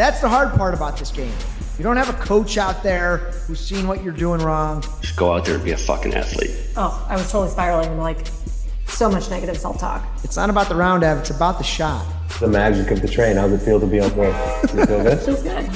That's the hard part about this game. You don't have a coach out there who's seen what you're doing wrong. Just go out there and be a fucking athlete. Oh, I was totally spiraling into like so much negative self talk. It's not about the round, Ev. It's about the shot. The magic of the train. How's it feel to be on board? You feel good? Feels good.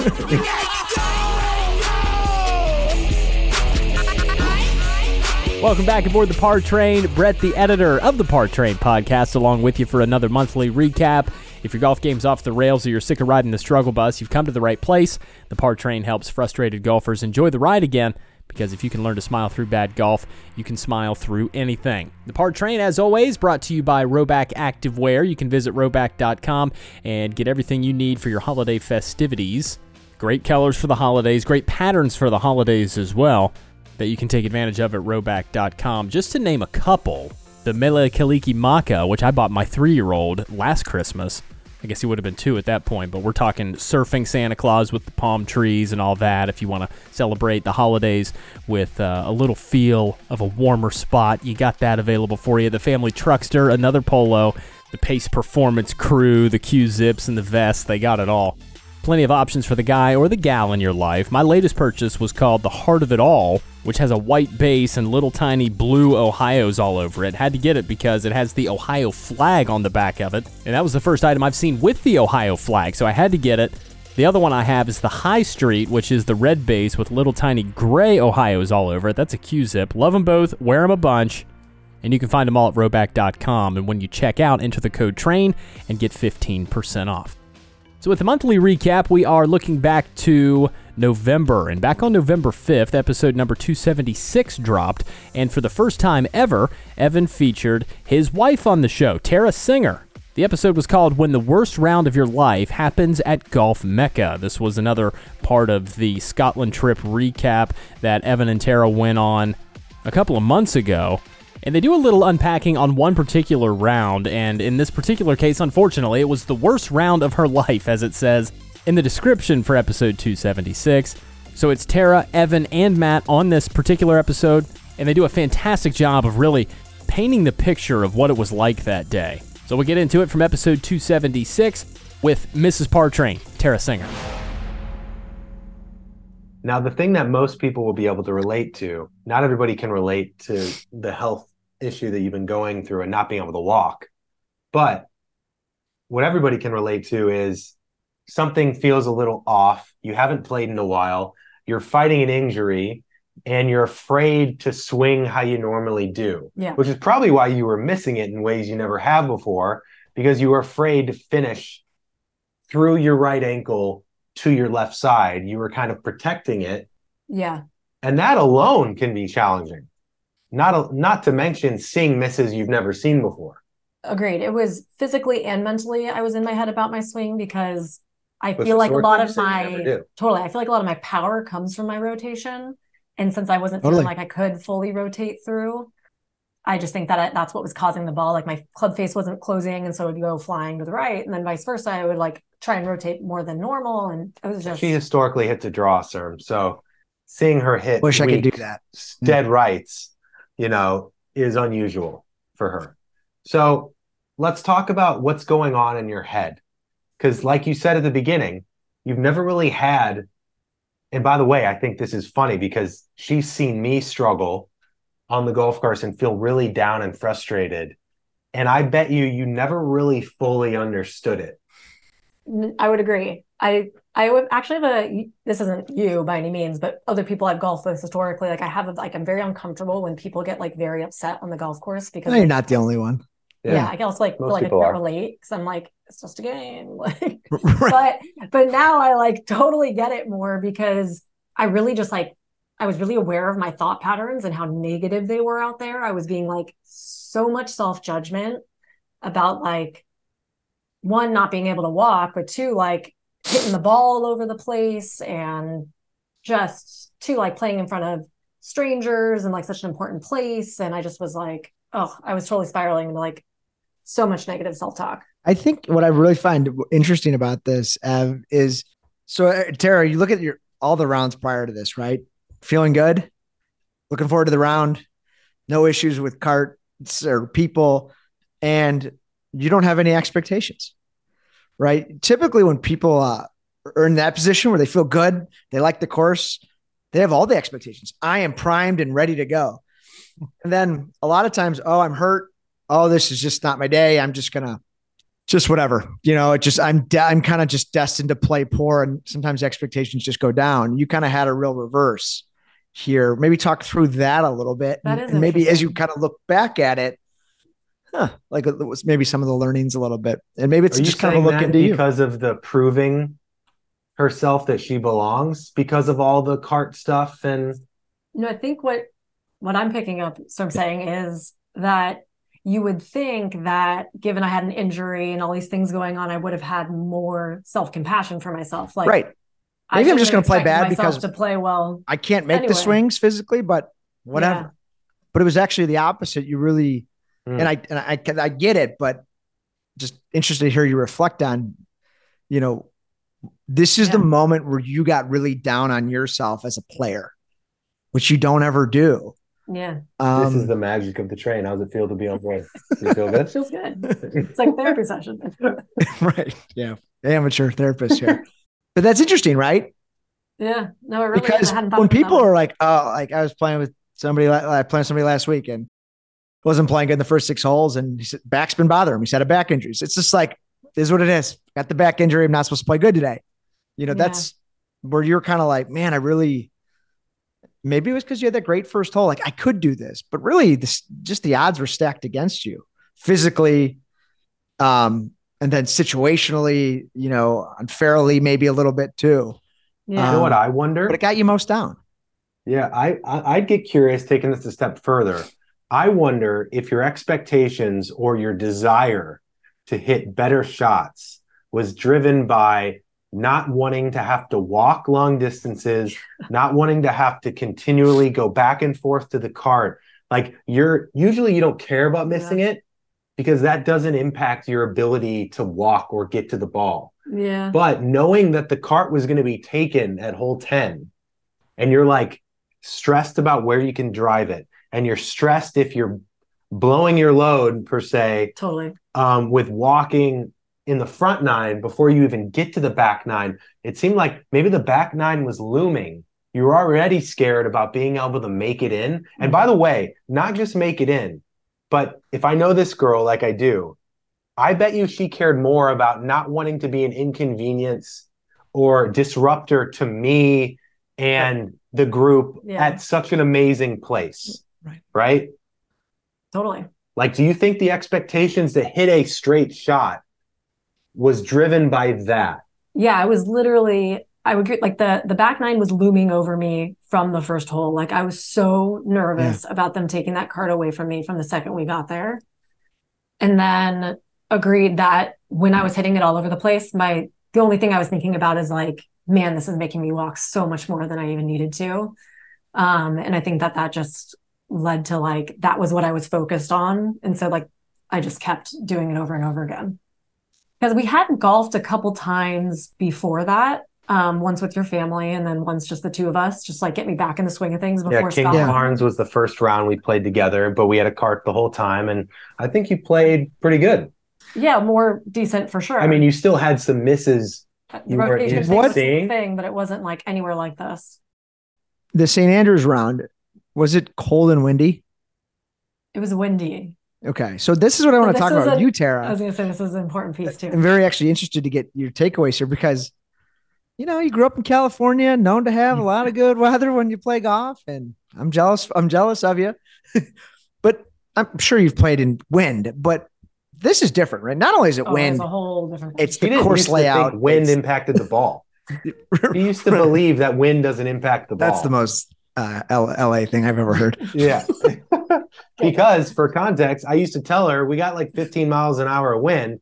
Welcome back aboard the Par Train. Brett, the editor of the Par Train podcast, along with you for another monthly recap. If your golf game's off the rails or you're sick of riding the struggle bus, you've come to the right place. The Par Train helps frustrated golfers enjoy the ride again because if you can learn to smile through bad golf, you can smile through anything. The Par Train, as always, brought to you by Rhoback Activewear. You can visit rhoback.com and get everything you need for your holiday festivities. Great colors for the holidays, great patterns for the holidays as well that you can take advantage of at rhoback.com. Just to name a couple, the Mele Kalikimaka, which I bought my three year old last Christmas. I guess he would have been two at that point, but we're talking surfing Santa Claus with the palm trees and all that. If you want to celebrate the holidays with uh, a little feel of a warmer spot, you got that available for you. The Family Truckster, another polo, the Pace Performance Crew, the Q Zips, and the vest, they got it all. Plenty of options for the guy or the gal in your life. My latest purchase was called The Heart of It All, which has a white base and little tiny blue Ohio's all over it. Had to get it because it has the Ohio flag on the back of it. And that was the first item I've seen with the Ohio flag, so I had to get it. The other one I have is the High Street, which is the red base with little tiny gray Ohio's all over it. That's a Q zip. Love them both, wear them a bunch. And you can find them all at rhoback.com. And when you check out, enter the code TRAIN and get 15% off. So, with the monthly recap, we are looking back to November. And back on November 5th, episode number 276 dropped. And for the first time ever, Evan featured his wife on the show, Tara Singer. The episode was called When the Worst Round of Your Life Happens at Golf Mecca. This was another part of the Scotland trip recap that Evan and Tara went on a couple of months ago. And they do a little unpacking on one particular round, and in this particular case, unfortunately, it was the worst round of her life, as it says in the description for episode 276. So it's Tara, Evan, and Matt on this particular episode, and they do a fantastic job of really painting the picture of what it was like that day. So we'll get into it from episode 276 with Mrs. Partrain, Tara Singer. Now, the thing that most people will be able to relate to, not everybody can relate to the health issue that you've been going through and not being able to walk. But what everybody can relate to is something feels a little off. You haven't played in a while. You're fighting an injury and you're afraid to swing how you normally do, Yeah. which is probably why you were missing it in ways you never have before because you were afraid to finish through your right ankle to your left side. You were kind of protecting it. Yeah. And that alone can be challenging. Not a, not to mention seeing misses you've never seen before. Agreed. It was physically and mentally, I was in my head about my swing because I With feel like a lot of my totally, I feel like a lot of my power comes from my rotation. And since I wasn't Totally. feeling like I could fully rotate through, I just think that I, that's what was causing the ball. Like my club face wasn't closing, and so it would go flying to the right, and then vice versa. I would like try and rotate more than normal, and it was just She historically hits a draw serve. So seeing her hit Wish I could do that. Mm. dead rights, you know, is unusual for her. So let's talk about what's going on in your head. Because, like you said at the beginning, you've never really had. And by the way, I think this is funny because she's seen me struggle on the golf course and feel really down and frustrated. And I bet you, you never really fully understood it. I would agree. I I would actually have a this isn't you by any means, but other people I've golfed with historically, like I have a, like I'm very uncomfortable when people get like very upset on the golf course because No, you're not the only one. yeah, I guess like Most like I can't are. relate because I'm like it's just a game. Like right. but but now I like totally get it more because I really just like I was really aware of my thought patterns and how negative they were out there. I was being like so much self-judgment about like one not being able to walk, but two like hitting the ball all over the place and just two like playing in front of strangers and like such an important place. And I just was like, oh, I was totally spiraling into like so much negative self-talk. I think what I really find interesting about this is so uh, Tara, you look at your all the rounds prior to this, right? Feeling good, looking forward to the round, no issues with carts or people, and you don't have any expectations, right? Typically, when people uh, are in that position where they feel good, they like the course, they have all the expectations. I am primed and ready to go. And then a lot of times, oh, I'm hurt. Oh, this is just not my day. I'm just gonna just whatever. You know, it just I'm de- I'm kind of just destined to play poor, and sometimes expectations just go down. You kind of had a real reverse here. Maybe talk through that a little bit, That and, is and maybe as you kind of look back at it, huh? Like uh, it was maybe some of the learnings a little bit, and maybe it's Are just kind of looking saying look you. because of the proving herself that she belongs because of all the cart stuff and No, I think what what I'm picking up, so I'm saying is that you would think that given I had an injury and all these things going on, I would have had more self compassion for myself. Like, right. Maybe I'm just gonna play expected bad myself because- to play well. I can't make the swings physically, but whatever. Yeah. But it was actually the opposite. You really, Hmm. and I and I can- I get it, but just interested to hear you reflect on, you know, this is the moment where you got really down on yourself as a player, which you don't ever do. Yeah, Um, this is the magic of the train. How's it feel to be on board? You feel good? feels good. It's like therapy session. right. Yeah. Amateur therapist here. but that's interesting, right? Yeah, no, it really is. because I hadn't when of it that people are like, oh, like I was playing with somebody, la- I played with somebody last week and wasn't playing good in the first six holes, and he said back's been bothering him. He's had a back injury. It's just like, this is what it is. Got the back injury. I'm not supposed to play good today. You know, Yeah. that's where you're kind of like, man, I really. Maybe it was because you had that great first hole. Like I could do this, but really, this just the odds were stacked against you physically, um, and then situationally. You know, unfairly, maybe a little bit too. yeah, you know what Um, I wonder? But it got you most down. Yeah, I, I I'd get curious taking this a step further. I wonder if your expectations or your desire to hit better shots was driven by not wanting to have to walk long distances, not wanting to have to continually go back and forth to the cart. Like you're usually you don't care about missing it because that doesn't impact your ability to walk or get to the ball. yeah, But knowing that the cart was going to be taken at hole 10, and you're like stressed about where you can drive it, and you're stressed if you're blowing your load, per se, totally. um, with walking in the front nine before you even get to the back nine. It seemed like maybe the back nine was looming. You were already scared about being able to make it in. And by the way, not just make it in, but if I know this girl like I do, I bet you she cared more about not wanting to be an inconvenience or disruptor to me and the group Yeah. at such an amazing place. Right. Right. Totally. Like, do you think the expectations to hit a straight shot was driven by that? Yeah, I was literally I would get like the the back nine was looming over me from the first hole. Like I was so nervous about them taking that card away from me from the second we got there. And then agreed that when I was hitting it all over the place, my the only thing I was thinking about is like, man, this is making me walk so much more than I even needed to. Um, and I think that that just led to like that was what I was focused on, and so like I just kept doing it over and over again because we had golfed a couple times before that. Um, once with your family, and then once just the two of us, just like get me back in the swing of things before yeah, King Scotland. Barnes was the first round we played together, but we had a cart the whole time, and I think you played pretty good. Yeah, more decent for sure. I mean, you still had some misses. the you weren't rotation used thing to was the seeing. thing, but it wasn't like anywhere like this. The St. Andrews round, was it cold and windy? It was windy. Okay. So this is what I want to talk about a- you, Tara. I was gonna say this is an important piece too. I'm very actually interested to get your takeaways here because, you know, you grew up in California, known to have a lot of good weather when you play golf, and I'm jealous. I'm jealous of you, but I'm sure you've played in wind. But this is different, right? Not only is it Oh, wind, it's a whole different. thing. it's the course layout. wind impacted the ball. He used to believe that wind doesn't impact the ball. That's the most uh, L- LA thing I've ever heard. Yeah. because for context, I used to tell her we got like 15 miles an hour of wind,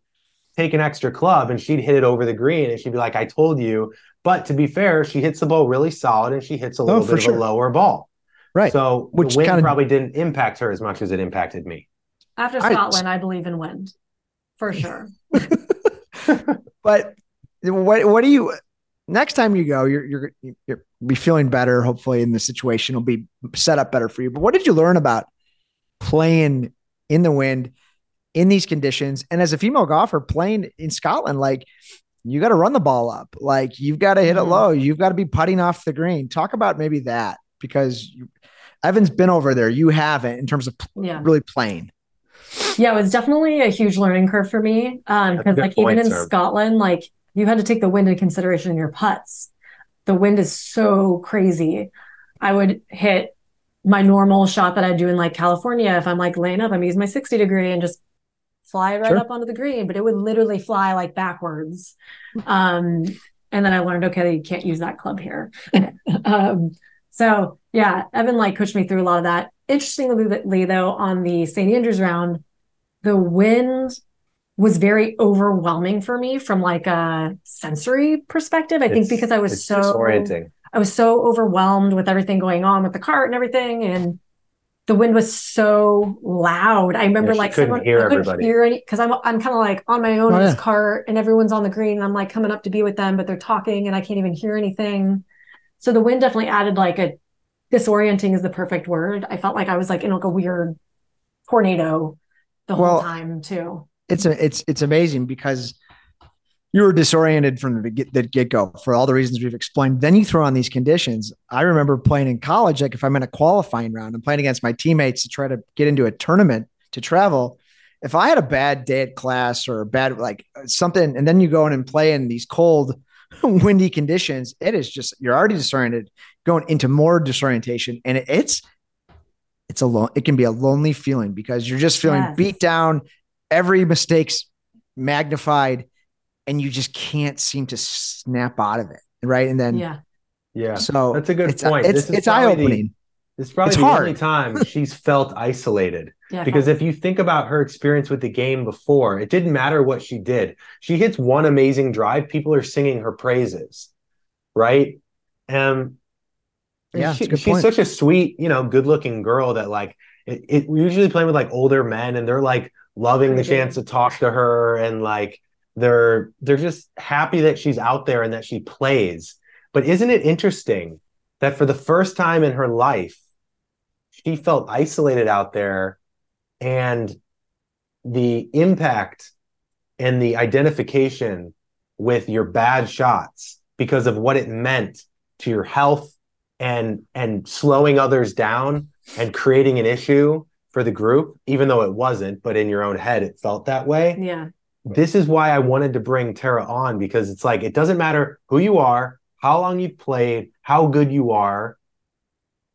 take an extra club, and she'd hit it over the green. And she'd be like, I told you. But to be fair, she hits the ball really solid and she hits a little Oh, for bit of sure. a lower ball. Right. So Which the wind kinda- probably didn't impact her as much as it impacted me. After I- Scotland, I believe in wind, for sure. but what what do you next time you go you're you're you're be feeling better hopefully and the situation will be set up better for you but what did you learn about playing in the wind in these conditions and as a female golfer playing in Scotland like you got to run the ball up. Like you've got to hit it low. You've got to be putting off the green. Talk about maybe that because you, Evan's been over there. You haven't in terms of pl- Yeah. really playing. Yeah, it was definitely a huge learning curve for me. Um, because good like even in sir. Scotland, like you had to take the wind into consideration in your putts. The wind is so crazy. I would hit my normal shot that I do in like California. If I'm like laying up, I'm using my 60 degree and just fly right Sure. up onto the green, but it would literally fly like backwards. Um, and then I learned, okay, you can't use that club here. um, so yeah, Evan like coached me through a lot of that. Interestingly, though, on the St. Andrews round, the wind was very overwhelming for me from like a sensory perspective. I think because I was so disorienting. I was so overwhelmed with everything going on with the cart and everything, and the wind was so loud. I remember Yeah, like couldn't someone hear I couldn't everybody. hear any because I'm I'm kind of like on my own Oh, in this yeah. cart, and everyone's on the green, and I'm like coming up to be with them, but they're talking, and I can't even hear anything. So the wind definitely added like a disorienting is the perfect word. I felt like I was like in like a weird tornado the whole Well, time too. It's a, it's it's amazing because you were disoriented from the get the get go for all the reasons we've explained. Then you throw on these conditions. I remember playing in college, like if I'm in a qualifying round, I'm playing against my teammates to try to get into a tournament to travel. If I had a bad day at class or a bad like something, and then you go in and play in these cold, windy conditions, it is just you're already disoriented, going into more disorientation, and it, it's it's a lo- it can be a lonely feeling because you're just feeling Yes. beat down, every mistake's magnified, and you just can't seem to snap out of it, right? And then Yeah. Yeah. so That's a good it's, point. It's it's probably eye opening. This is probably It's the hard. only time she's felt isolated. Yeah. Because if you think about her experience with the game before, it didn't matter what she did. She hits one amazing drive, people are singing her praises, right? Um, and Yeah, she- it's a good she's point. such a sweet, you know, good-looking girl that like it, it. We usually playing with like older men, and they're like loving the chance to talk to her, and like they're they're just happy that she's out there and that she plays. But isn't it interesting that for the first time in her life, she felt isolated out there and the impact and the identification with your bad shots because of what it meant to your health and and slowing others down and creating an issue for the group even though it wasn't but in your own head it felt that way Yeah. this is why I wanted to bring Tara on because it's like it doesn't matter who you are, how long you've played, how good you are.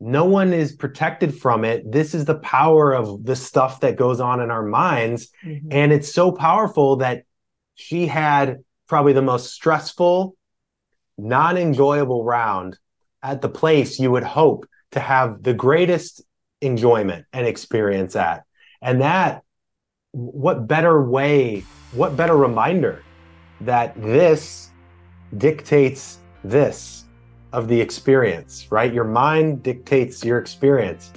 No one is protected from it. This is the power of the stuff that goes on in our minds. Mhm. And it's so powerful that she had probably the most stressful, non enjoyable round at the place you would hope to have the greatest enjoyment and experience at. And that, what better way, what better reminder that this dictates this of the experience, right? Your mind dictates your experience.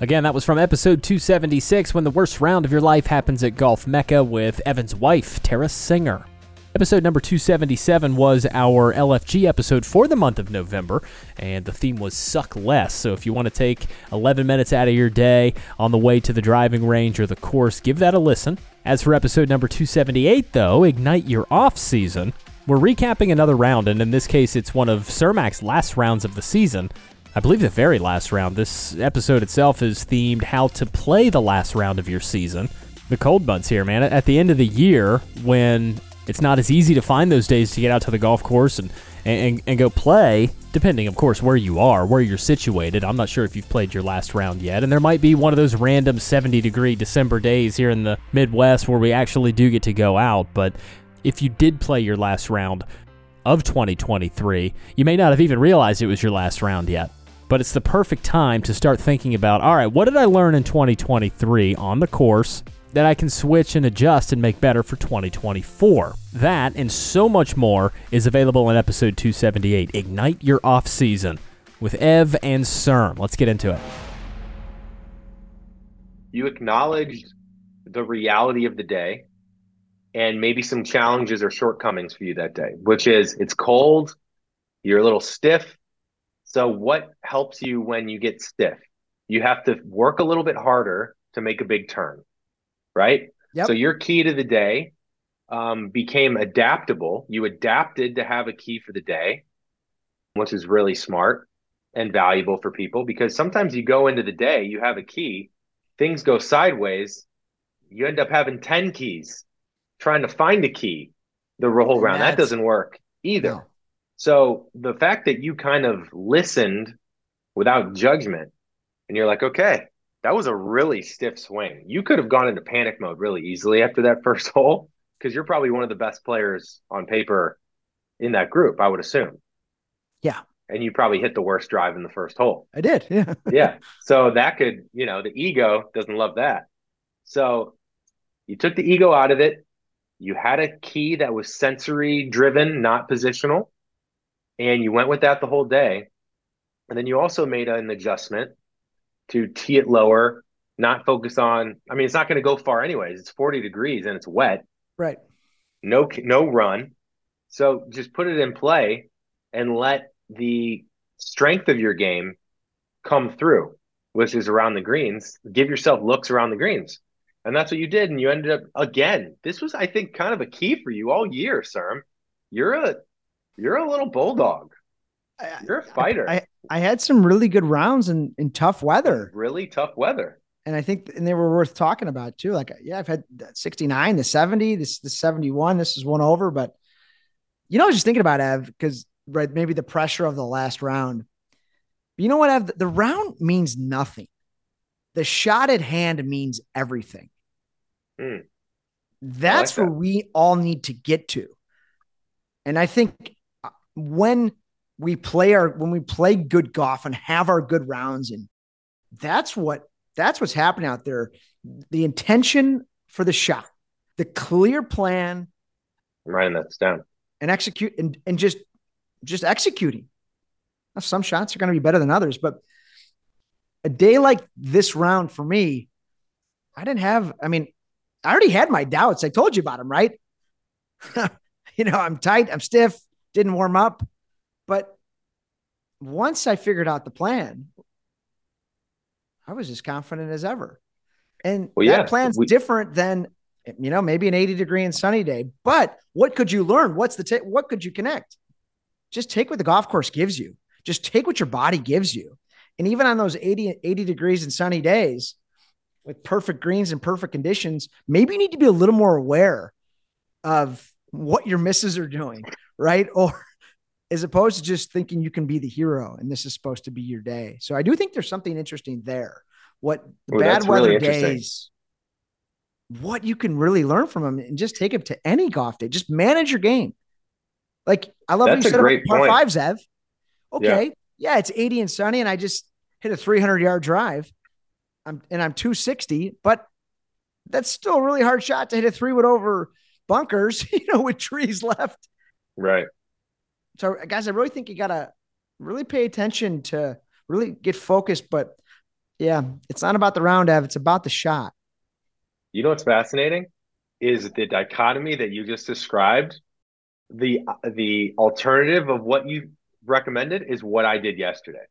Again, that was from episode 276 when the worst round of your life happens at Golf Mecca with Evan's wife, Tara Singer. Episode number 277 was our LFG episode for the month of November, and the theme was suck less. So if you want to take 11 minutes out of your day on the way to the driving range or the course, give that a listen. As for episode number 278, though, Ignite Your Off Season, we're recapping another round, and in this case, it's one of Cermak's last rounds of the season. I believe the very last round. This episode itself is themed how to play the last round of your season. The cold months here, man. At the end of the year, when it's not as easy to find those days to get out to the golf course and, and, and go play, depending, of course, where you are, where you're situated. I'm not sure if you've played your last round yet. And there might be one of those random 70 degree December days here in the Midwest where we actually do get to go out. But if you did play your last round of 2023, you may not have even realized it was your last round yet. But it's the perfect time to start thinking about all right, what did I learn in 2023 on the course that I can switch and adjust and make better for 2024? That and so much more is available in episode 278 Ignite Your Off Season with Ev and CERM. Let's get into it. you acknowledged the reality of the day and maybe some challenges or shortcomings for you that day, which is it's cold, you're a little stiff. So, what helps you when you get stiff? You have to work a little bit harder to make a big turn, right? Yep. So, your key to the day um, became adaptable. You adapted to have a key for the day, which is really smart and valuable for people because sometimes you go into the day, you have a key, things go sideways, you end up having 10 keys trying to find a key the whole round. That doesn't work either. No. So the fact that you kind of listened without judgment and you're like, okay, that was a really stiff swing. You could have gone into panic mode really easily after that first hole because you're probably one of the best players on paper in that group, I would assume. Yeah. And you probably hit the worst drive in the first hole. I did. Yeah. yeah. So that could, you know, the ego doesn't love that. So you took the ego out of it. You had a key that was sensory driven, not positional. And you went with that the whole day. And then you also made an adjustment to tee it lower, not focus on, I mean, it's not going to go far anyways. It's 40 degrees and it's wet Right. no no run. So just put it in play and let the strength of your game come through, which is around the greens. Give yourself looks around the greens. And that's what you did. And you ended up again. This was, I think, kind of a key for you all year, Serm. You're a you're a little bulldog. You're a fighter. I, I had some really good rounds in, in tough weather. really tough weather. and I think and they were worth talking about too. Like, yeah, I've had the 69, the 70, this the 71. This is one over, but you know, I was just thinking about Ev because right, maybe the pressure of the last round. But you know what, Ev? The, round means nothing. The shot at hand means everything. Hmm. That's that. where we all need to get to. And I think uh, when we play our when we play good golf and have our good rounds and that's what that's what's happening out there. The intention for the shot, the clear plan I'm writing that down. and execute and, and just just executing. Now, some shots are going to be better than others, but a day like this round for me, I didn't have. I mean, I already had my doubts. I told you about them, right? you know, I'm tight, I'm stiff, didn't warm up, but once I figured out the plan, I was as confident as ever. And Well, that yeah, plan's we- different than you know maybe an 80 degree and sunny day. But what could you learn? What's the ta- what could you connect? Just take what the golf course gives you. Just take what your body gives you. And even on those 80, 80 degrees and sunny days with perfect greens and perfect conditions, maybe you need to be a little more aware of what your misses are doing, right? Or as opposed to just thinking you can be the hero and this is supposed to be your day. So I do think there's something interesting there. What the Ooh, bad really weather interesting. days, what you can really learn from them and just take it to any golf day. Just manage your game. Like I love what That's you a said great about par fives, Ev. Okay. Yeah. it's 80 and sunny, and I just hit a 300 yard drive. I'm and I'm 260, but that's still a really hard shot to hit a three wood over bunkers, you know, with trees left. Right. So, guys, I really think you gotta really pay attention to really get focused. But yeah, it's not about the round, Ev. It's about the shot. You know what's fascinating is the dichotomy that you just described. The the alternative of what you recommended is what I did yesterday,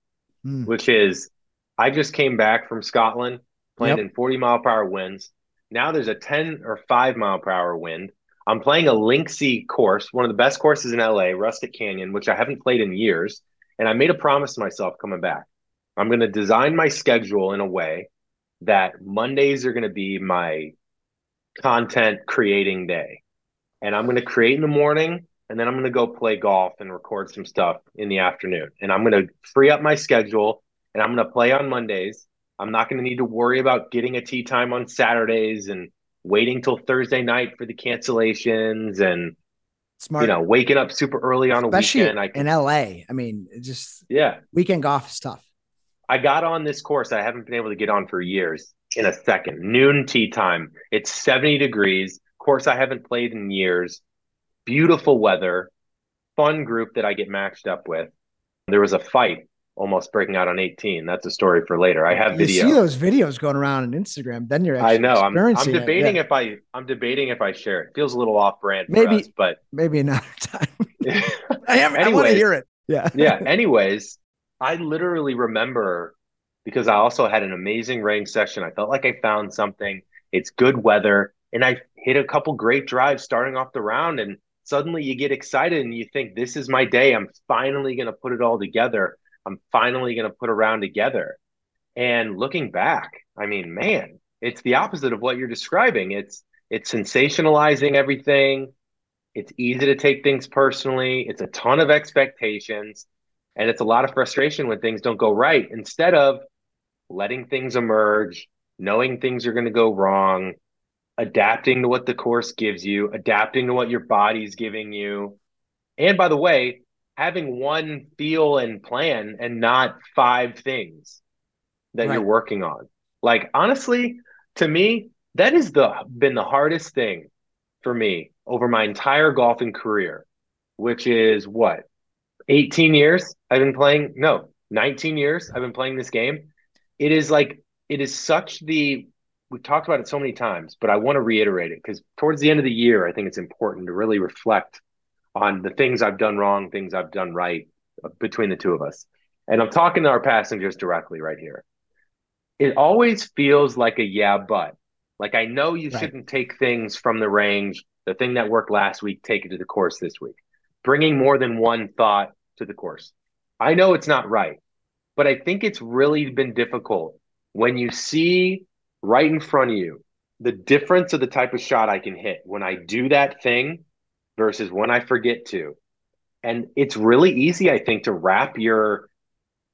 Hmm. which is I just came back from Scotland playing Yep. in 40 mile per hour winds. Now there's a 10 or 5 mile per hour wind. I'm playing a Linksy course, one of the best courses in LA, Rustic Canyon, which I haven't played in years. And I made a promise to myself coming back. I'm going to design my schedule in a way that Mondays are going to be my content creating day. And I'm going to create in the morning and then I'm going to go play golf and record some stuff in the afternoon. And I'm going to free up my schedule and I'm going to play on Mondays. I'm not going to need to worry about getting a tee time on Saturdays and waiting till Thursday night for the cancellations and Smart. you know waking up super early on a Especially weekend. I in LA. I mean, just yeah, weekend golf is tough. I got on this course I haven't been able to get on for years in a second. Noon tee time. It's 70 degrees. Course I haven't played in years. Beautiful weather. Fun group that I get matched up with. There was a fight almost breaking out on 18. That's a story for later. I have videos. You video. see those videos going around on Instagram, then you're actually I know. I'm, I'm experiencing it. debating Yeah. if I I'm debating if I share it. Feels a little off brand Maybe- us, but maybe another time. I am. I want to hear it. Yeah. yeah. Anyways, I literally remember because I also had an amazing rain session. I felt like I found something. It's good weather. And I hit a couple great drives starting off the round and suddenly you get excited and you think this is my day i'm finally going to put it all together i'm finally going to put a round together. And looking back i mean man it's the opposite of what you're describing. It's it's sensationalizing everything. It's easy to take things personally. It's a ton of expectations. And it's a lot of frustration when things don't go right instead of letting things emerge knowing things are going to go wrong adapting to what the course gives you, adapting to what your body's giving you. And by the way, having one feel and plan and not five things that right. you're working on. Like honestly, to me, that has the been the hardest thing for me over my entire golfing career, which is what 18 years I've been playing. No, 19 years I've been playing this game. It is like it is such the we've talked about it so many times, but I want to reiterate it because towards the end of the year, I think it's important to really reflect on the things I've done wrong, things I've done right uh, between the two of us. And I'm talking to our passengers directly right here. It always feels like a yeah, but like I know you right. shouldn't take things from the range, the thing that worked last week, take it to the course this week, bringing more than one thought to the course. I know it's not right, but I think it's really been difficult when you see right in front of you the difference of the type of shot I can hit when I do that thing versus when I forget to. And it's really easy, I think, to wrap your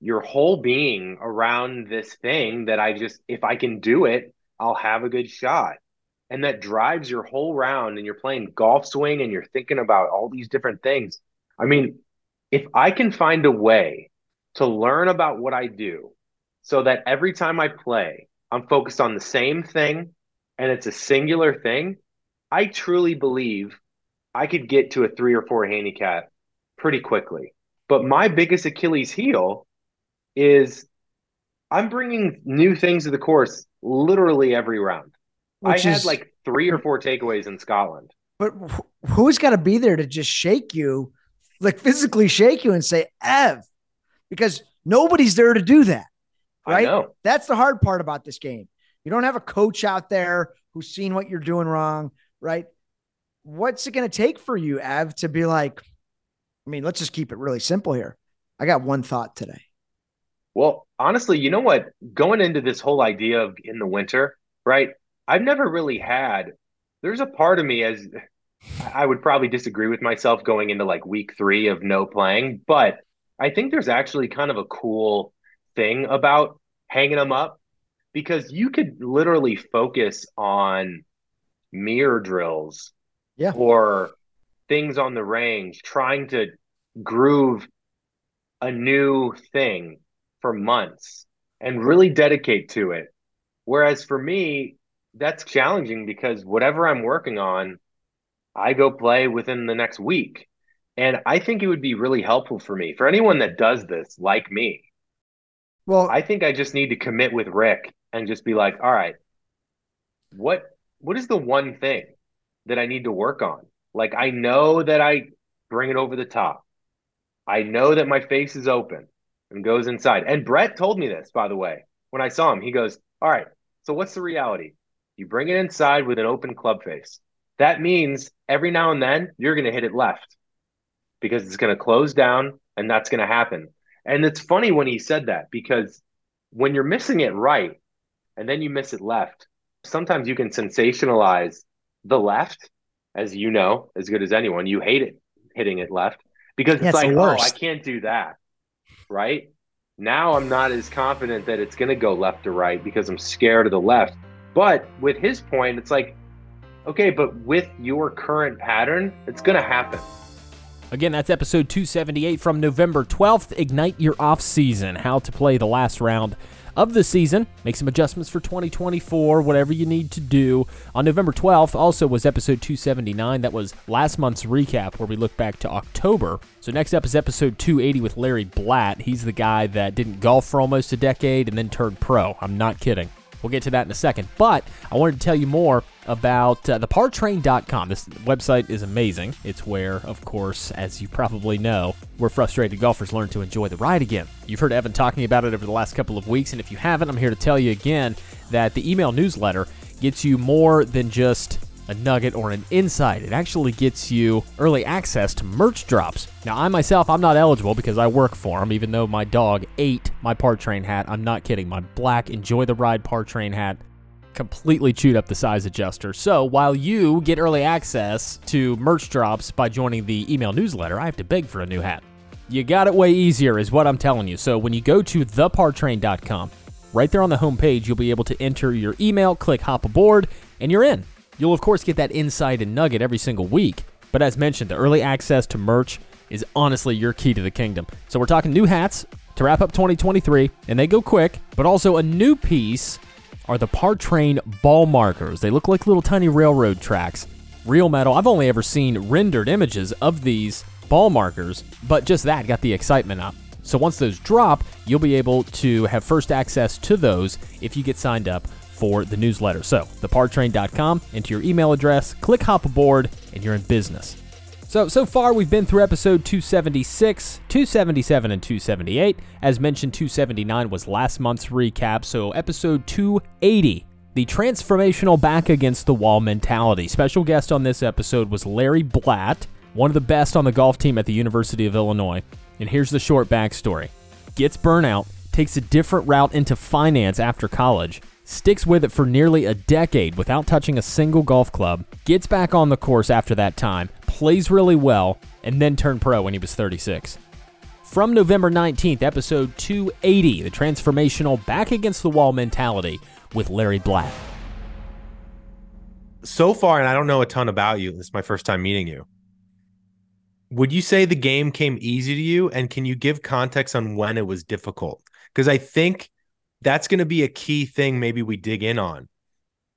your whole being around this thing that I just if I can do it, I'll have a good shot. And that drives your whole round and you're playing golf swing and you're thinking about all these different things. I mean, if I can find a way to learn about what I do so that every time I play, I'm focused on the same thing and it's a singular thing, I truly believe I could get to a three or four handicap pretty quickly. But my biggest Achilles heel is I'm bringing new things to the course literally every round. Which I had like three or four takeaways in Scotland. But who's got to be there to just shake you, like physically shake you and say, Ev, because nobody's there to do that right? That's the hard part about this game. You don't have a coach out there who's seen what you're doing wrong, right? What's it going to take for you, Av, to be like, I mean, let's just keep it really simple here. I got one thought today. Well, honestly, you know what? Going into this whole idea of in the winter, right? I've never really had, there's a part of me as I would probably disagree with myself going into like week three of no playing, but I think there's actually kind of a cool thing about hanging them up because you could literally focus on mirror drills yeah. or things on the range trying to groove a new thing for months and really dedicate to it. Whereas for me that's challenging because whatever i'm working on i go play within the next week. And i think it would be really helpful for me for anyone that does this like me. Well, I think I just need to commit with Rick and just be like, all right, what what is the one thing that I need to work on? Like I know that I bring it over the top. I know that my face is open and goes inside. And Brett told me this, by the way, when I saw him. He goes, All right, so what's the reality? You bring it inside with an open club face. That means every now and then you're going to hit it left because it's going to close down and that's going to happen. And it's funny when he said that because when you're missing it right and then you miss it left, sometimes you can sensationalize the left, as you know, as good as anyone. You hate it hitting it left because it's like, oh, I can't do that. Right. Now I'm not as confident that it's going to go left or right because I'm scared of the left. But with his point, it's like, okay, but with your current pattern, it's going to happen. Again, that's episode 278 from November 12th. Ignite your off season. How to play the last round of the season. Make some adjustments for 2024, whatever you need to do. On November 12th, also was episode 279. That was last month's recap where we look back to October. So next up is episode 280 with Larry Blatt. He's the guy that didn't golf for almost a decade and then turned pro. I'm not kidding. We'll get to that in a second. But I wanted to tell you more about uh, thepartrain.com. This website is amazing. It's where, of course, as you probably know, where frustrated golfers learn to enjoy the ride again. You've heard Evan talking about it over the last couple of weeks, and if you haven't, I'm here to tell you again that the email newsletter gets you more than just a nugget, or an insight. It actually gets you early access to merch drops. Now, I myself, I'm not eligible because I work for them, even though my dog ate my Par Train hat. I'm not kidding. My black Enjoy the Ride Par Train hat completely chewed up the size adjuster. So while you get early access to merch drops by joining the email newsletter, I have to beg for a new hat. You got it way easier, is what I'm telling you. So when you go to thepartrain.com, right there on the homepage, you'll be able to enter your email, click hop aboard, and you're in. You'll, of course, get that insight and nugget every single week. But as mentioned, the early access to merch is honestly your key to the kingdom. So we're talking new hats to wrap up 2023, and they go quick, but also a new piece are the Par Train ball markers. They look like little tiny railroad tracks. Real metal. I've only ever seen rendered images of these ball markers, but just that got the excitement up. So once those drop, you'll be able to have first access to those if you get signed up for the newsletter. So, thepartrain.com, enter your email address, click hop aboard, and you're in business. So, so far we've been through episode 276, 277, and 278. As mentioned, 279 was last month's recap, so episode 280 the transformational back against the wall mentality. Special guest on this episode was Larry Blatt, one of the best on the golf team at the University of Illinois. And here's the short backstory gets burnout, takes a different route into finance after college, sticks with it for nearly a decade without touching a single golf club, gets back on the course after that time, plays really well, and then turned pro when he was 36. From November 19th, episode 280, the transformational back against the wall mentality with Larry Blatt. So far, and I don't know a ton about you. This is my first time meeting you. Would you say the game came easy to you? And can you give context on when it was difficult? Because I think that's going to be a key thing maybe we dig in on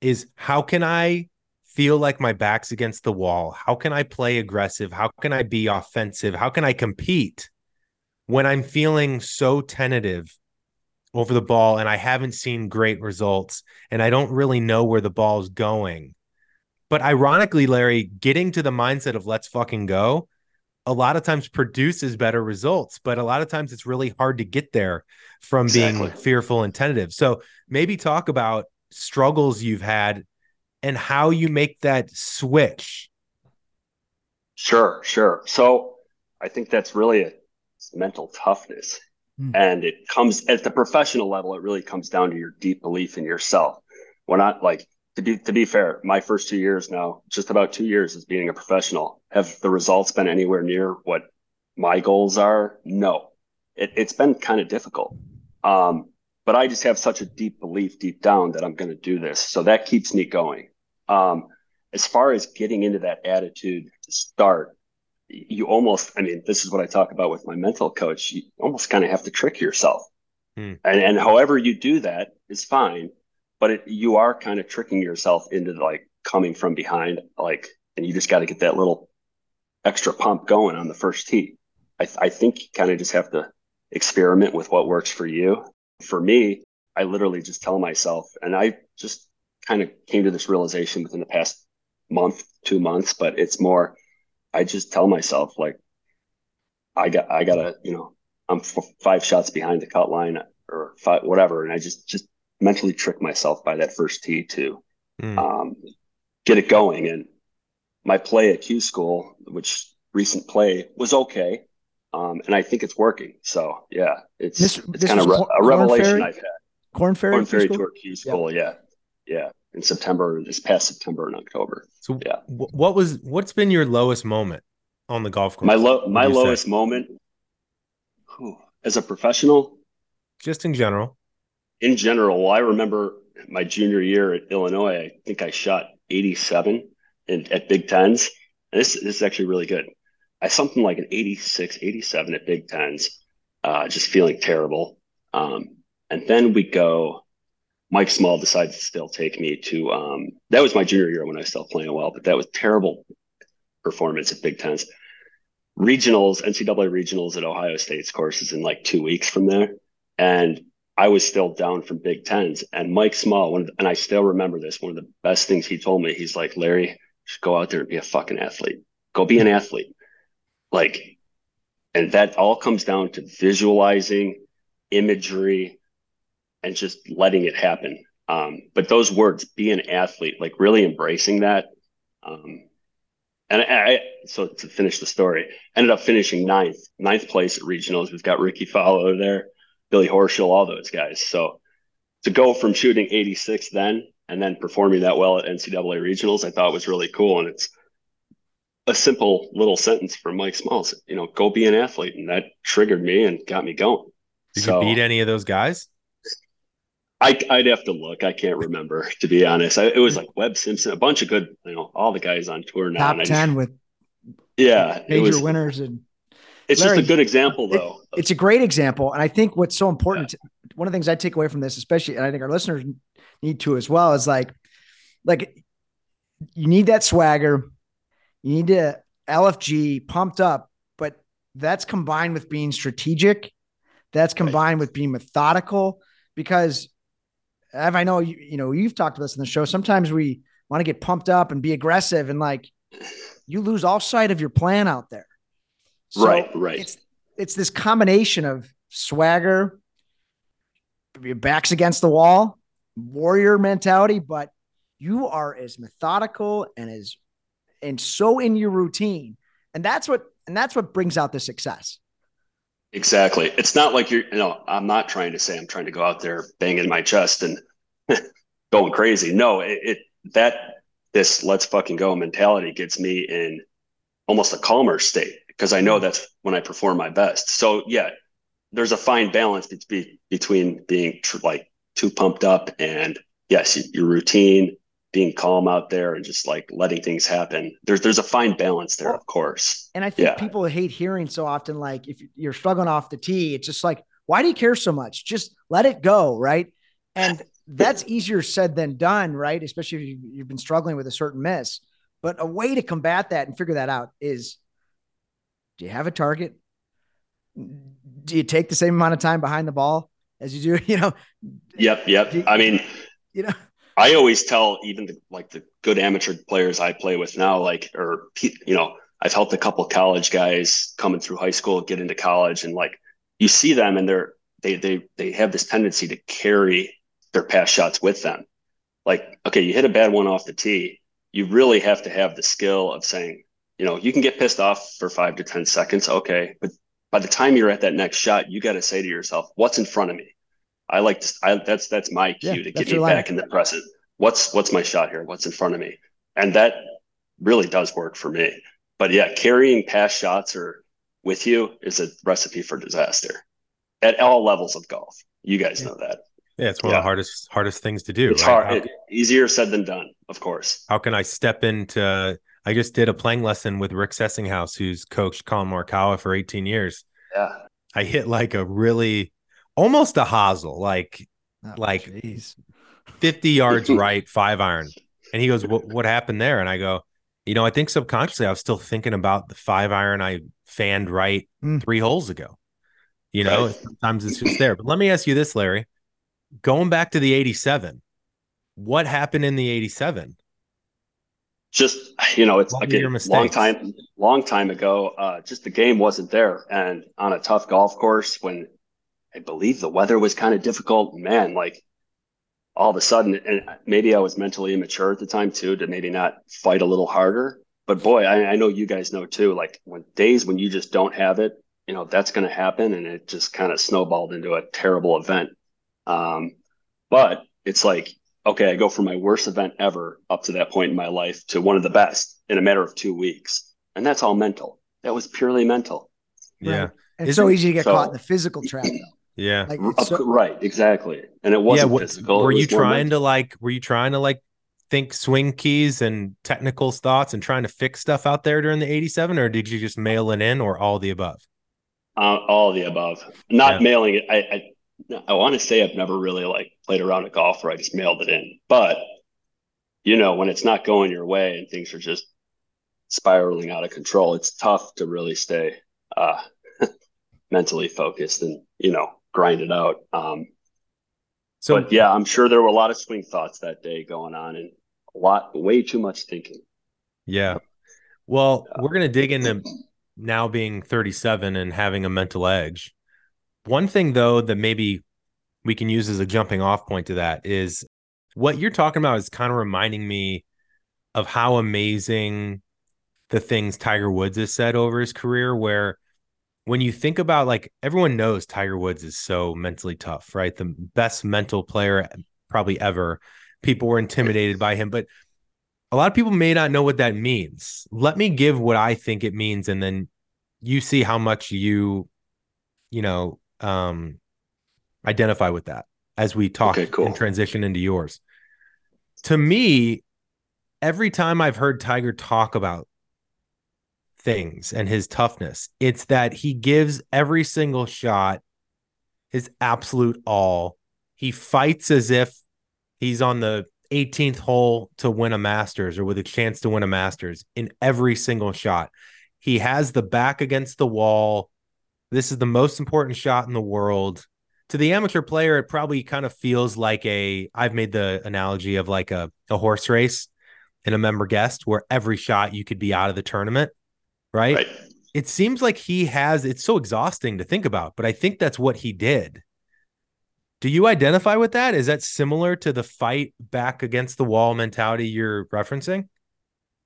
is how can I feel like my back's against the wall? How can I play aggressive? How can I be offensive? How can I compete when I'm feeling so tentative over the ball and I haven't seen great results and I don't really know where the ball's going? But ironically, Larry, getting to the mindset of let's fucking go a lot of times produces better results, but a lot of times it's really hard to get there from exactly. being fearful and tentative. So maybe talk about struggles you've had and how you make that switch. Sure, sure. So I think that's really a mental toughness. Mm. And it comes at the professional level, it really comes down to your deep belief in yourself. We're not like to be to be fair, my first two years now, just about two years as being a professional, have the results been anywhere near what my goals are? No, it, has been kind of difficult. Um, but I just have such a deep belief deep down that I'm going to do this, so that keeps me going. Um, as far as getting into that attitude to start, you almost, I mean, this is what I talk about with my mental coach. You almost kind of have to trick yourself. Hmm. And, and however you do that is fine but it, you are kind of tricking yourself into like coming from behind, like, and you just got to get that little extra pump going on the first tee. I, th- I think you kind of just have to experiment with what works for you. For me, I literally just tell myself, and I just kind of came to this realization within the past month, two months, but it's more, I just tell myself like, I got, I gotta, you know, I'm f- five shots behind the cut line or five, whatever. And I just, just mentally trick myself by that first tee to mm. um, get it going. And my play at Q school, which recent play was okay. Um, and I think it's working. So yeah, it's this, it's kind of re- a revelation Ferry? I've had. Korn Ferry, Korn Ferry Tour Q school, yeah. yeah, yeah, in September, this past September and October. So yeah, what was what's been your lowest moment on the golf course? My low, my lowest say? moment, whew, as a professional, just in general in general, I remember my junior year at Illinois, I think I shot 87 in, at Big Tens. And this, this is actually really good. I something like an 86, 87 at Big Tens, uh, just feeling terrible. Um, and then we go, Mike Small decides to still take me to, um, that was my junior year when I was still playing well, but that was terrible performance at Big Tens. Regionals, NCAA regionals at Ohio State's courses in like two weeks from there. And I was still down from Big Tens. And Mike Small, one, and I still remember this, one of the best things he told me, he's like, Larry, just go out there and be a fucking athlete. Go be an athlete. Like, and that all comes down to visualizing imagery and just letting it happen. Um, but those words, be an athlete, like really embracing that Um, and I, I, so to finish the story, ended up finishing ninth, ninth place at regionals. We've got Rickie Fowler there, Billy Horschel, all those guys. So to go from shooting 86 then and then performing that well at NCAA regionals, I thought was really cool. And it's a simple little sentence from Mike Smalls, you know, go be an athlete. And that triggered me and got me going. Did so, you beat any of those guys? I, would have to look. I can't remember to be honest. I, it was like Webb Simpson, a bunch of good, you know, all the guys on tour now. Top ten just, with yeah major was, winners and. It's Larry, just a good example, though. It, it's a great example, and I think what's so important. Yeah. To, one of the things I take away from this, especially, and I think our listeners need to as well, is like, like you need that swagger, you need to LFG pumped up, but that's combined with being strategic. That's combined right. with being methodical because Ev, I know you, you know you've talked to us in the show. Sometimes we want to get pumped up and be aggressive, and like you lose all sight of your plan out there. So right, right. It's it's this combination of swagger, your backs against the wall, warrior mentality, but you are as methodical and as and so in your routine, and that's what and that's what brings out the success. Exactly. It's not like you're, you know, I'm not trying to say I'm trying to go out there banging my chest and going crazy. No, it, it, that this let's fucking go mentality gets me in almost a calmer state because I know that's when I perform my best. So yeah, there's a fine balance between between being tr- like too pumped up and yes, your routine being calm out there and just like letting things happen. There's there's a fine balance there, of course. And I think yeah. people hate hearing so often like if you're struggling off the tee, it's just like, why do you care so much? Just let it go, right? And that's easier said than done, right? Especially if you've been struggling with a certain miss. But a way to combat that and figure that out is do you have a target? Do you take the same amount of time behind the ball as you do, you know? Yep, yep. You, I mean, you know, I always tell even the, like the good amateur players I play with now, like, or, you know, I've helped a couple college guys coming through high school get into college and like you see them and they're, they, they, they have this tendency to carry their past shots with them. Like, okay, you hit a bad one off the tee. You really have to have the skill of saying, you know, you can get pissed off for five to 10 seconds. Okay. But by the time you're at that next shot, you got to say to yourself, what's in front of me? I like to, I, that's, that's my cue yeah, to get me back in the present. What's, what's my shot here? What's in front of me? And that really does work for me. But yeah, carrying past shots or with you is a recipe for disaster at all levels of golf. You guys know that. Yeah, it's one yeah. of the hardest hardest things to do. It's right? hard, it, easier said than done, of course. How can I step into? I just did a playing lesson with Rick Sessinghaus, who's coached Collin Morikawa for 18 years. Yeah, I hit like a really almost a hosel, like oh, like geez. 50 yards right, five iron. And he goes, what, what happened there? And I go, you know, I think subconsciously I was still thinking about the five iron I fanned right mm. three holes ago. You know, right. sometimes it's just there. But let me ask you this, Larry. Going back to the 87, what happened in the 87? Just you know, it's like a long time, long time ago. Uh, just the game wasn't there, and on a tough golf course, when I believe the weather was kind of difficult, man, like all of a sudden, and maybe I was mentally immature at the time too, to maybe not fight a little harder. But boy, I, I know you guys know too. Like when days when you just don't have it, you know that's going to happen, and it just kind of snowballed into a terrible event. Um, but it's like, okay, I go from my worst event ever up to that point in my life to one of the best in a matter of two weeks, and that's all mental. That was purely mental. Yeah, right. it's so easy to get so, caught in the physical trap. Though. Yeah. Like, so- right. Exactly. And it wasn't yeah, what, physical. Were you trying to like, were you trying to like think swing keys and technical thoughts and trying to fix stuff out there during the 87 or did you just mail it in or all the above? Uh, all the above. Not yeah. mailing it. I, I, I want to say I've never really like played around a golf where I just mailed it in, but you know, when it's not going your way and things are just spiraling out of control, it's tough to really stay uh, mentally focused and, you know, grind it out. Um, so, but yeah, I'm sure there were a lot of swing thoughts that day going on and a lot, way too much thinking. Yeah. Well, we're going to dig into now being 37 and having a mental edge. One thing, though, that maybe we can use as a jumping off point to that is what you're talking about is kind of reminding me of how amazing the things Tiger Woods has said over his career, where when you think about like everyone knows Tiger Woods is so mentally tough, right? The best mental player probably ever. People were intimidated by him, but a lot of people may not know what that means. Let me give what I think it means, and then you see how much you, you know, um, identify with that as we talk okay, cool. and transition into yours. To me, every time I've heard Tiger talk about things and his toughness, it's that he gives every single shot his absolute all. He fights as if he's on the 18th hole to win a Masters or with a chance to win a Masters in every single shot. He has the back against the wall. This is the most important shot in the world. To the amateur player, it probably kind of feels like a I've made the analogy of like a, a horse race in a member guest where every shot you could be out of the tournament, right? right? It seems like he has it's so exhausting to think about, but I think that's what he did. Do you identify with that? Is that similar to the fight back against the wall mentality you're referencing?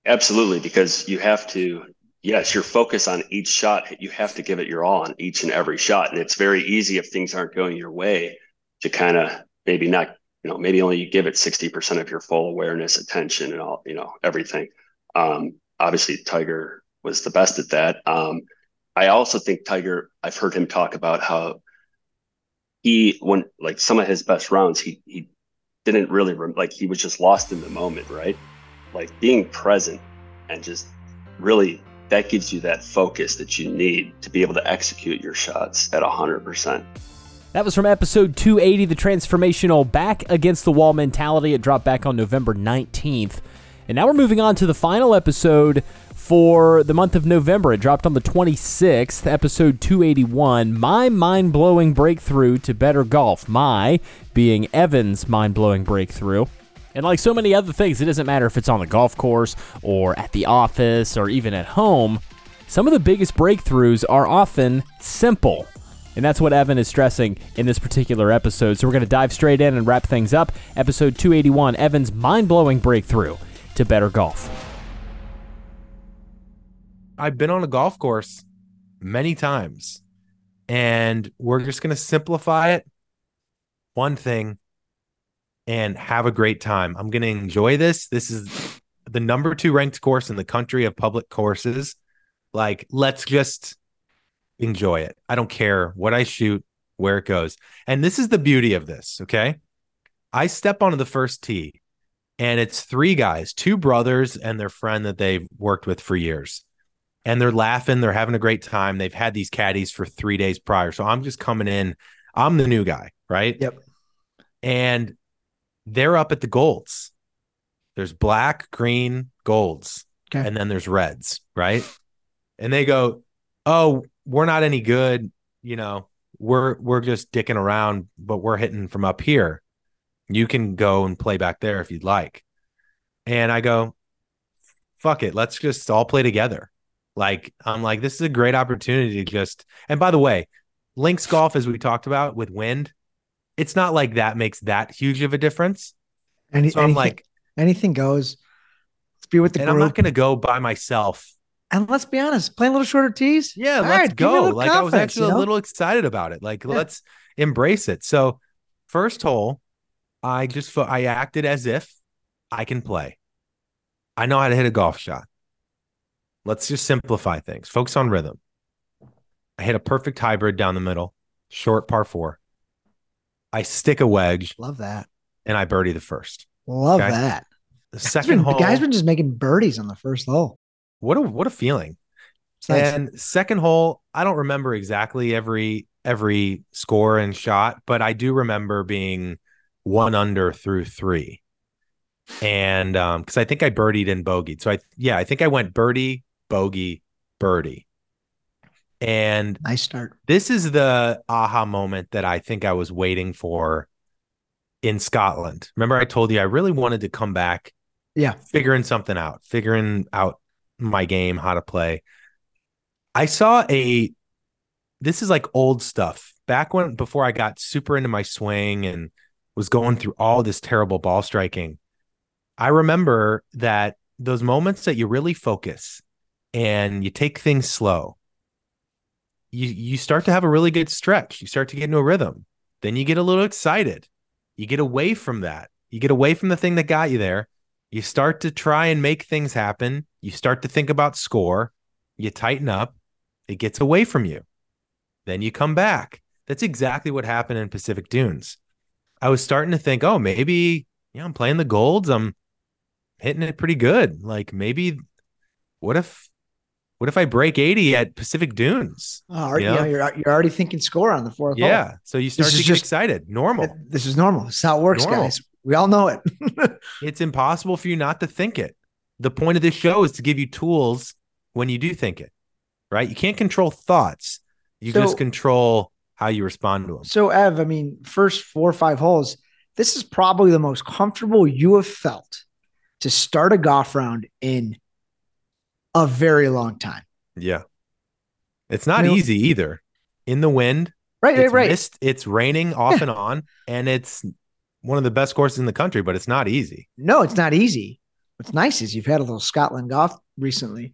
Absolutely, because you have to, yes, your focus on each shot, you have to give it your all on each and every shot. And it's very easy if things aren't going your way to kind of maybe not, you know, maybe only give it 60% of your full awareness, attention, and all, you know, everything. Um, obviously, Tiger was the best at that. Um, I also think Tiger, I've heard him talk about how he when like some of his best rounds he he didn't really like he was just lost in the moment right like being present and just really that gives you that focus that you need to be able to execute your shots at 100% that was from episode 280 the transformational back against the wall mentality it dropped back on november 19th and now we're moving on to the final episode for the month of November. It dropped on the 26th, episode 281. My mind blowing breakthrough to better golf. My being Evan's mind blowing breakthrough. And like so many other things, it doesn't matter if it's on the golf course or at the office or even at home. Some of the biggest breakthroughs are often simple. And that's what Evan is stressing in this particular episode. So we're going to dive straight in and wrap things up. Episode 281 Evan's mind blowing breakthrough to better golf. I've been on a golf course many times, and we're just going to simplify it one thing and have a great time. I'm going to enjoy this. This is the number two ranked course in the country of public courses. Like, let's just enjoy it. I don't care what I shoot, where it goes. And this is the beauty of this. Okay. I step onto the first tee, and it's three guys, two brothers, and their friend that they've worked with for years and they're laughing. They're having a great time. They've had these caddies for three days prior. So I'm just coming in. I'm the new guy, right? Yep. And they're up at the golds. There's black, green, golds, okay. and then there's reds, right? And they go, "Oh, we're not any good, you know. We're we're just dicking around, but we're hitting from up here. You can go and play back there if you'd like." And I go, "Fuck it, let's just all play together." Like I'm like, this is a great opportunity to just. And by the way, links golf, as we talked about with wind, it's not like that makes that huge of a difference. Any, so I'm anything, like, anything goes. Let's be with the and group. I'm not going to go by myself. And let's be honest, play a little shorter tees. Yeah, let's right, go. Like I was actually you know? a little excited about it. Like yeah. let's embrace it. So first hole, I just I acted as if I can play. I know how to hit a golf shot. Let's just simplify things. Focus on rhythm. I hit a perfect hybrid down the middle, short par four. I stick a wedge. Love that. And I birdie the first. Love okay? that. The second been, hole. The guy's been just making birdies on the first hole. What a what a feeling. Nice. And second hole, I don't remember exactly every every score and shot, but I do remember being one under through three. And um, because I think I birdied and bogeyed. So I yeah, I think I went birdie, bogey, birdie. And nice start. This is the aha moment that I think I was waiting for in Scotland. Remember, I told you I really wanted to come back. Yeah. Figuring something out, figuring out my game, how to play. I saw a, this is like old stuff. Back when, before I got super into my swing and was going through all this terrible ball striking, I remember that those moments that you really focus and you take things slow, you you start to have a really good stretch. You start to get into a rhythm. Then you get a little excited. You get away from that. You get away from the thing that got you there. You start to try and make things happen. You start to think about score. You tighten up. It gets away from you. Then you come back. That's exactly what happened in Pacific Dunes. I was starting to think, oh, maybe, you know, I'm playing the golds. I'm hitting it pretty good. Like maybe what if what if I break 80 at Pacific Dunes? Oh, you know? you're, you're already thinking score on the fourth. Yeah. Hole. So you start to get just, excited. Normal. This is normal. This is how it works, normal. guys. We all know it. it's impossible for you not to think it. The point of this show is to give you tools when you do think it, right? You can't control thoughts. You so, just control how you respond to them. So, Ev, I mean, first four or five holes, this is probably the most comfortable you have felt to start a golf round in a very long time. Yeah. It's not easy either. In the wind. Right, right, right. Mist, it's raining off yeah. and on, and it's one of the best courses in the country, but it's not easy. No, it's not easy. What's nice is you've had a little Scotland golf recently.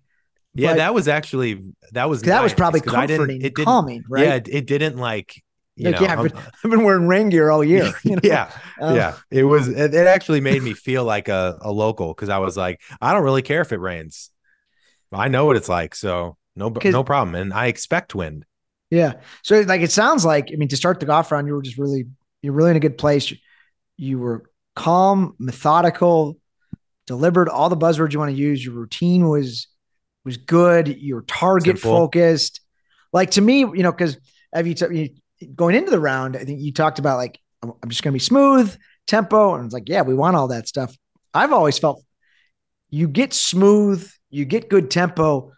Yeah, that was actually that was that was probably comforting, it calming, right? Yeah, it, it didn't like like, know, yeah, I've been, I've been, wearing rain gear all year. You know? yeah, um, yeah. It was. It, it, actually made me feel like a, a local because I was like, I don't really care if it rains. I know what it's like, so no, no problem. And I expect wind. Yeah. So like it sounds like I mean to start the golf round, you were just really you're really in a good place. You, you were calm, methodical, delivered. All the buzzwords you want to use. Your routine was was good. Your target Simple. focused. Like to me, you know, because have you, t- you going into the round, I think you talked about like I'm just going to be smooth tempo, and it's like yeah, we want all that stuff. I've always felt you get smooth you get good tempo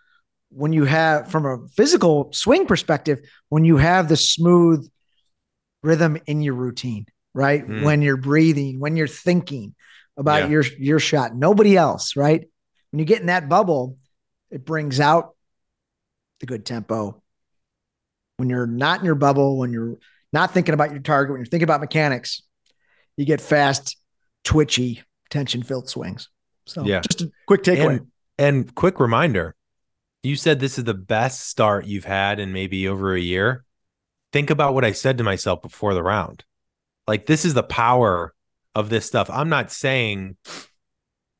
when you have from a physical swing perspective when you have the smooth rhythm in your routine right? Mm. when you're breathing when you're thinking about yeah. your your shot. Nobody else right? When you get in that bubble it brings out the good tempo. When you're not in your bubble when you're not thinking about your target when you're thinking about mechanics you get fast twitchy tension filled swings. So yeah. just a quick takeaway and, and quick reminder you said this is the best start you've had in maybe over a year. Think about what I said to myself before the round. Like, this is the power of this stuff. I'm not saying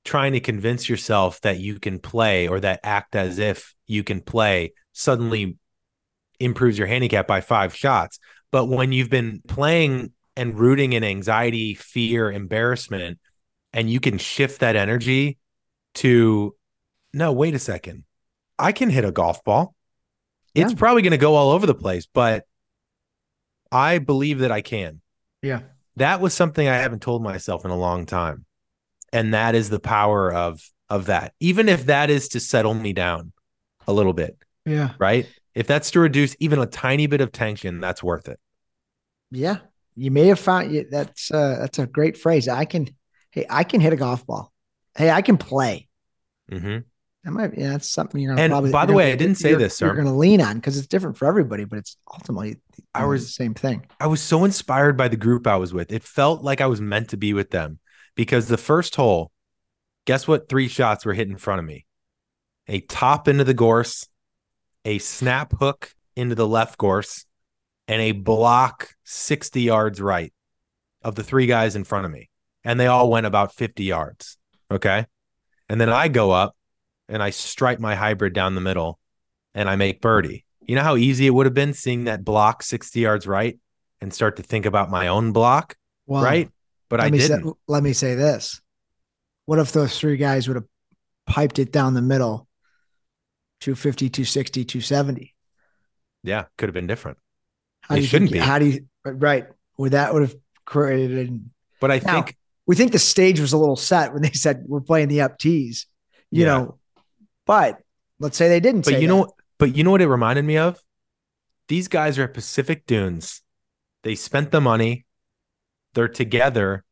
trying to convince yourself that you can play or that act as if you can play suddenly improves your handicap by five shots. But when you've been playing and rooting in anxiety, fear, embarrassment, and you can shift that energy to no, wait a second. I can hit a golf ball. Yeah. It's probably going to go all over the place, but I believe that I can. Yeah. That was something I haven't told myself in a long time. And that is the power of of that. Even if that is to settle me down a little bit. Yeah. Right? If that's to reduce even a tiny bit of tension, that's worth it. Yeah. You may have found you, that's uh that's a great phrase. I can hey, I can hit a golf ball. Hey, I can play. Mm-hmm. That might, yeah, that's something you're gonna. And probably, by the way, I didn't say this, sir. You're going to lean on because it's different for everybody, but it's ultimately I was the same thing. I was so inspired by the group I was with. It felt like I was meant to be with them because the first hole, guess what? Three shots were hit in front of me: a top into the gorse, a snap hook into the left gorse, and a block sixty yards right of the three guys in front of me, and they all went about fifty yards. Okay, and then I go up and I stripe my hybrid down the middle and I make birdie. You know how easy it would have been seeing that block 60 yards right and start to think about my own block, well, right? But I didn't. Say, let me say this. What if those three guys would have piped it down the middle 250, 260, 270? Yeah, could have been different. How it shouldn't think, be. How do you, right? Would that would have created. But I now, think we think the stage was a little set when they said we're playing the up tees. You yeah. know, but let's say they didn't. But you that. know, but you know what it reminded me of? These guys are at Pacific Dunes. They spent the money. They're together.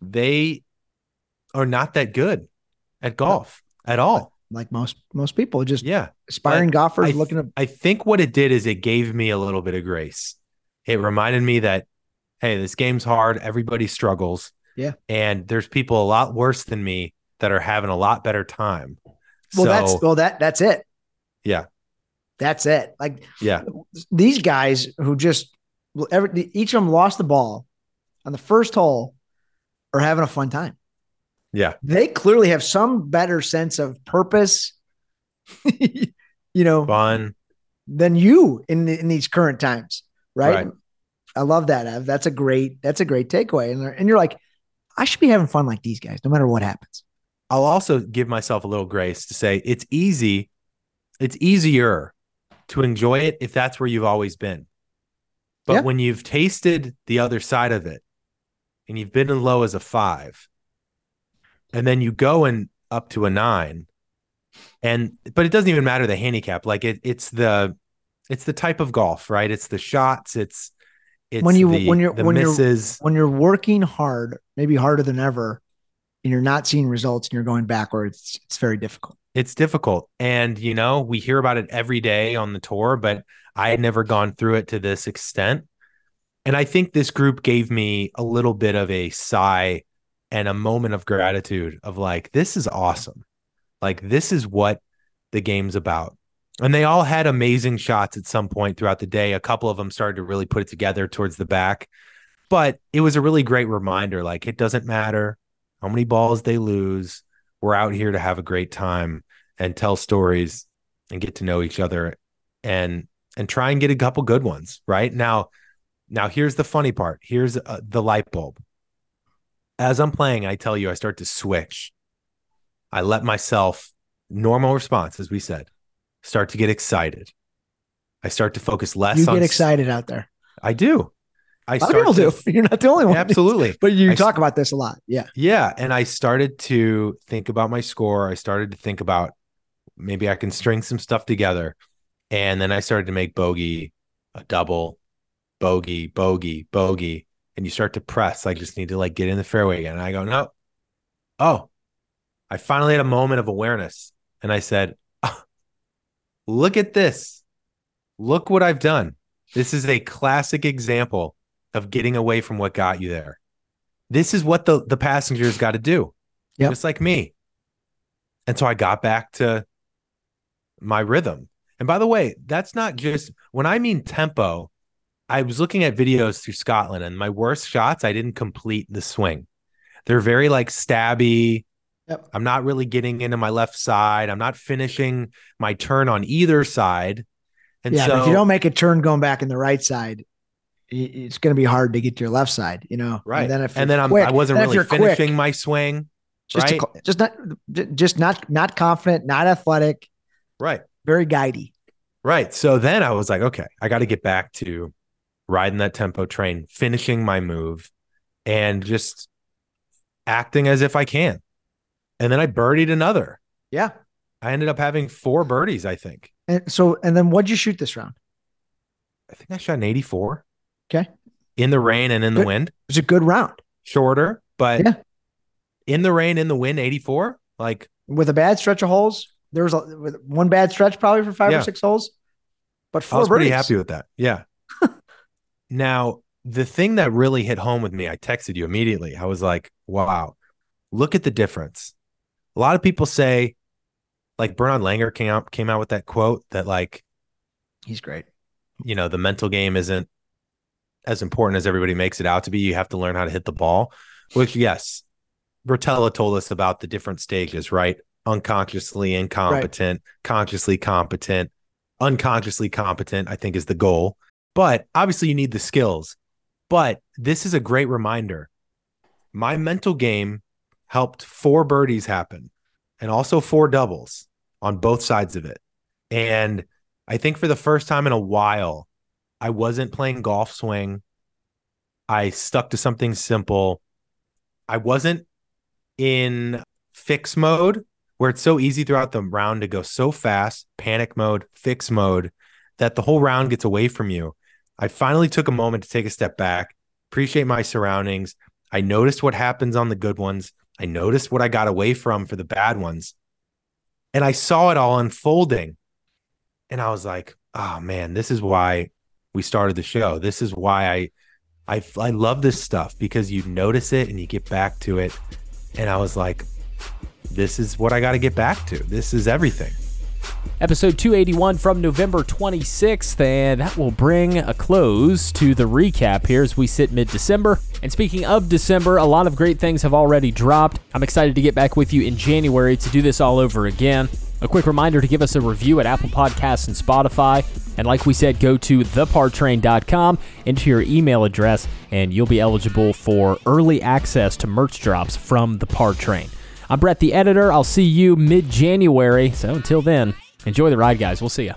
They are not that good at golf at all. Like most most people, just yeah, aspiring but golfers I, looking at. I think what it did is it gave me a little bit of grace. It reminded me that hey, this game's hard. Everybody struggles. Yeah, and there's people a lot worse than me that are having a lot better time. Well, so, that's well that that's it. Yeah. That's it. Like yeah, these guys who just every each of them lost the ball on the first hole are having a fun time. Yeah. They clearly have some better sense of purpose, you know, fun than you in in these current times, right? Right. I love that. Ev. That's a great that's a great takeaway. And and you're like, I should be having fun like these guys, no matter what happens. I'll also give myself a little grace to say it's easy, it's easier to enjoy it if that's where you've always been. But Yeah. when you've tasted the other side of it and you've been as low as a five, and then you go and up to a nine, and but it doesn't even matter the handicap. Like it, it's the it's the type of golf, right? It's the shots, it's it's When you- the, when you're- when you're- When you're working hard, maybe harder than ever, and you're not seeing results and you're going backwards, it's very difficult. it's difficult. And you know we hear about it every day on the tour but i had never gone through it to this extent. And i think this group gave me a little bit of a sigh and a moment of gratitude of like this is awesome. Like this is what the game's about. And they all had amazing shots at some point throughout the day. A couple of them started to really put it together towards the back. But it was a really great reminder like it doesn't matter how many balls they lose. We're out here to have a great time and tell stories and get to know each other and and try and get a couple good ones right? Now now here's the funny part. Here's uh, the light bulb. As i'm playing i tell you i start to switch. I let myself normal response as we said start to get excited. I start to focus less You on get excited out there. i do i A lot of people to do. You're not the only one. absolutely But you I talk about this a lot. Yeah. yeah. And I started to think about my score. I started to think about maybe I can string some stuff together. And then I started to make bogey a double, bogey, bogey, bogey. And you start to press. I just need to like get in the fairway again. And I go, no. Oh, I finally had a moment of awareness. And I said, "Ah, look at this. Look what I've done. This is a classic example of getting away from what got you there. This is what the, the passengers got to do, Yep. just like me. And so I got back to my rhythm. And by the way, that's not just when I mean tempo. I was looking at videos through Scotland, and my worst shots, I didn't complete the swing. They're very like stabby. Yep. I'm not really getting into my left side. I'm not finishing my turn on either side. And yeah. so if you don't make a turn going back in the right side, it's going to be hard to get to your left side, you know? right. And then if and then quick- I wasn't then really you're quick, finishing my swing. just, right? to- just not, just not, not confident, not athletic, Right. very guidey. Right. So then I was like, okay, I got to get back to riding that tempo train, finishing my move, and just acting as if I can. And then I birdied another. Yeah. I ended up having four birdies, I think. And so, and then what'd you shoot this round? I think I shot an 84. Okay. In the rain and in the Good. wind. It was a good round Shorter, but Yeah. in the rain, in the wind, 84. Like, with a bad stretch of holes. There was a, with one bad stretch probably for five Yeah. or six holes, but I four was pretty birdies. happy with that. Yeah. now, the thing that really hit home with me, I texted you immediately. I was like, wow, look at the difference. A lot of people say, like Bernard Langer came out came out with that quote that like, He's great. you know, the mental game isn't as important as everybody makes it out to be. You have to learn how to hit the ball. Which yes, Rotella told us about the different stages, right? Unconsciously incompetent, consciously competent, unconsciously competent, I think is the goal. But obviously you need the skills. But this is a great reminder. My mental game helped four birdies happen and also four doubles on both sides of it. And I think for the first time in a while, I wasn't playing golf swing. I stuck to something simple. I wasn't in fix mode where it's so easy throughout the round to go so fast, panic mode, fix mode, that the whole round gets away from you. I finally took a moment to take a step back, appreciate my surroundings. I noticed what happens on the good ones. I noticed what I got away from for the bad ones. And I saw it all unfolding. And I was like, oh man, this is why we started the show. This is why I I I love this stuff because you notice it and you get back to it. And I was like, this is what I got to get back to. This is everything. Episode 281 from November 26th, and that will bring a close to the recap here as we sit mid December. And speaking of December, a lot of great things have already dropped. I'm excited to get back with you in January to do this all over again. A quick reminder to give us a review at Apple Podcasts and Spotify. And like we said, go to thepartrain.com, enter your email address, and you'll be eligible for early access to merch drops from the Par Train. I'm Brett, the editor. I'll see you mid January. So until then, enjoy the ride, guys. We'll see you.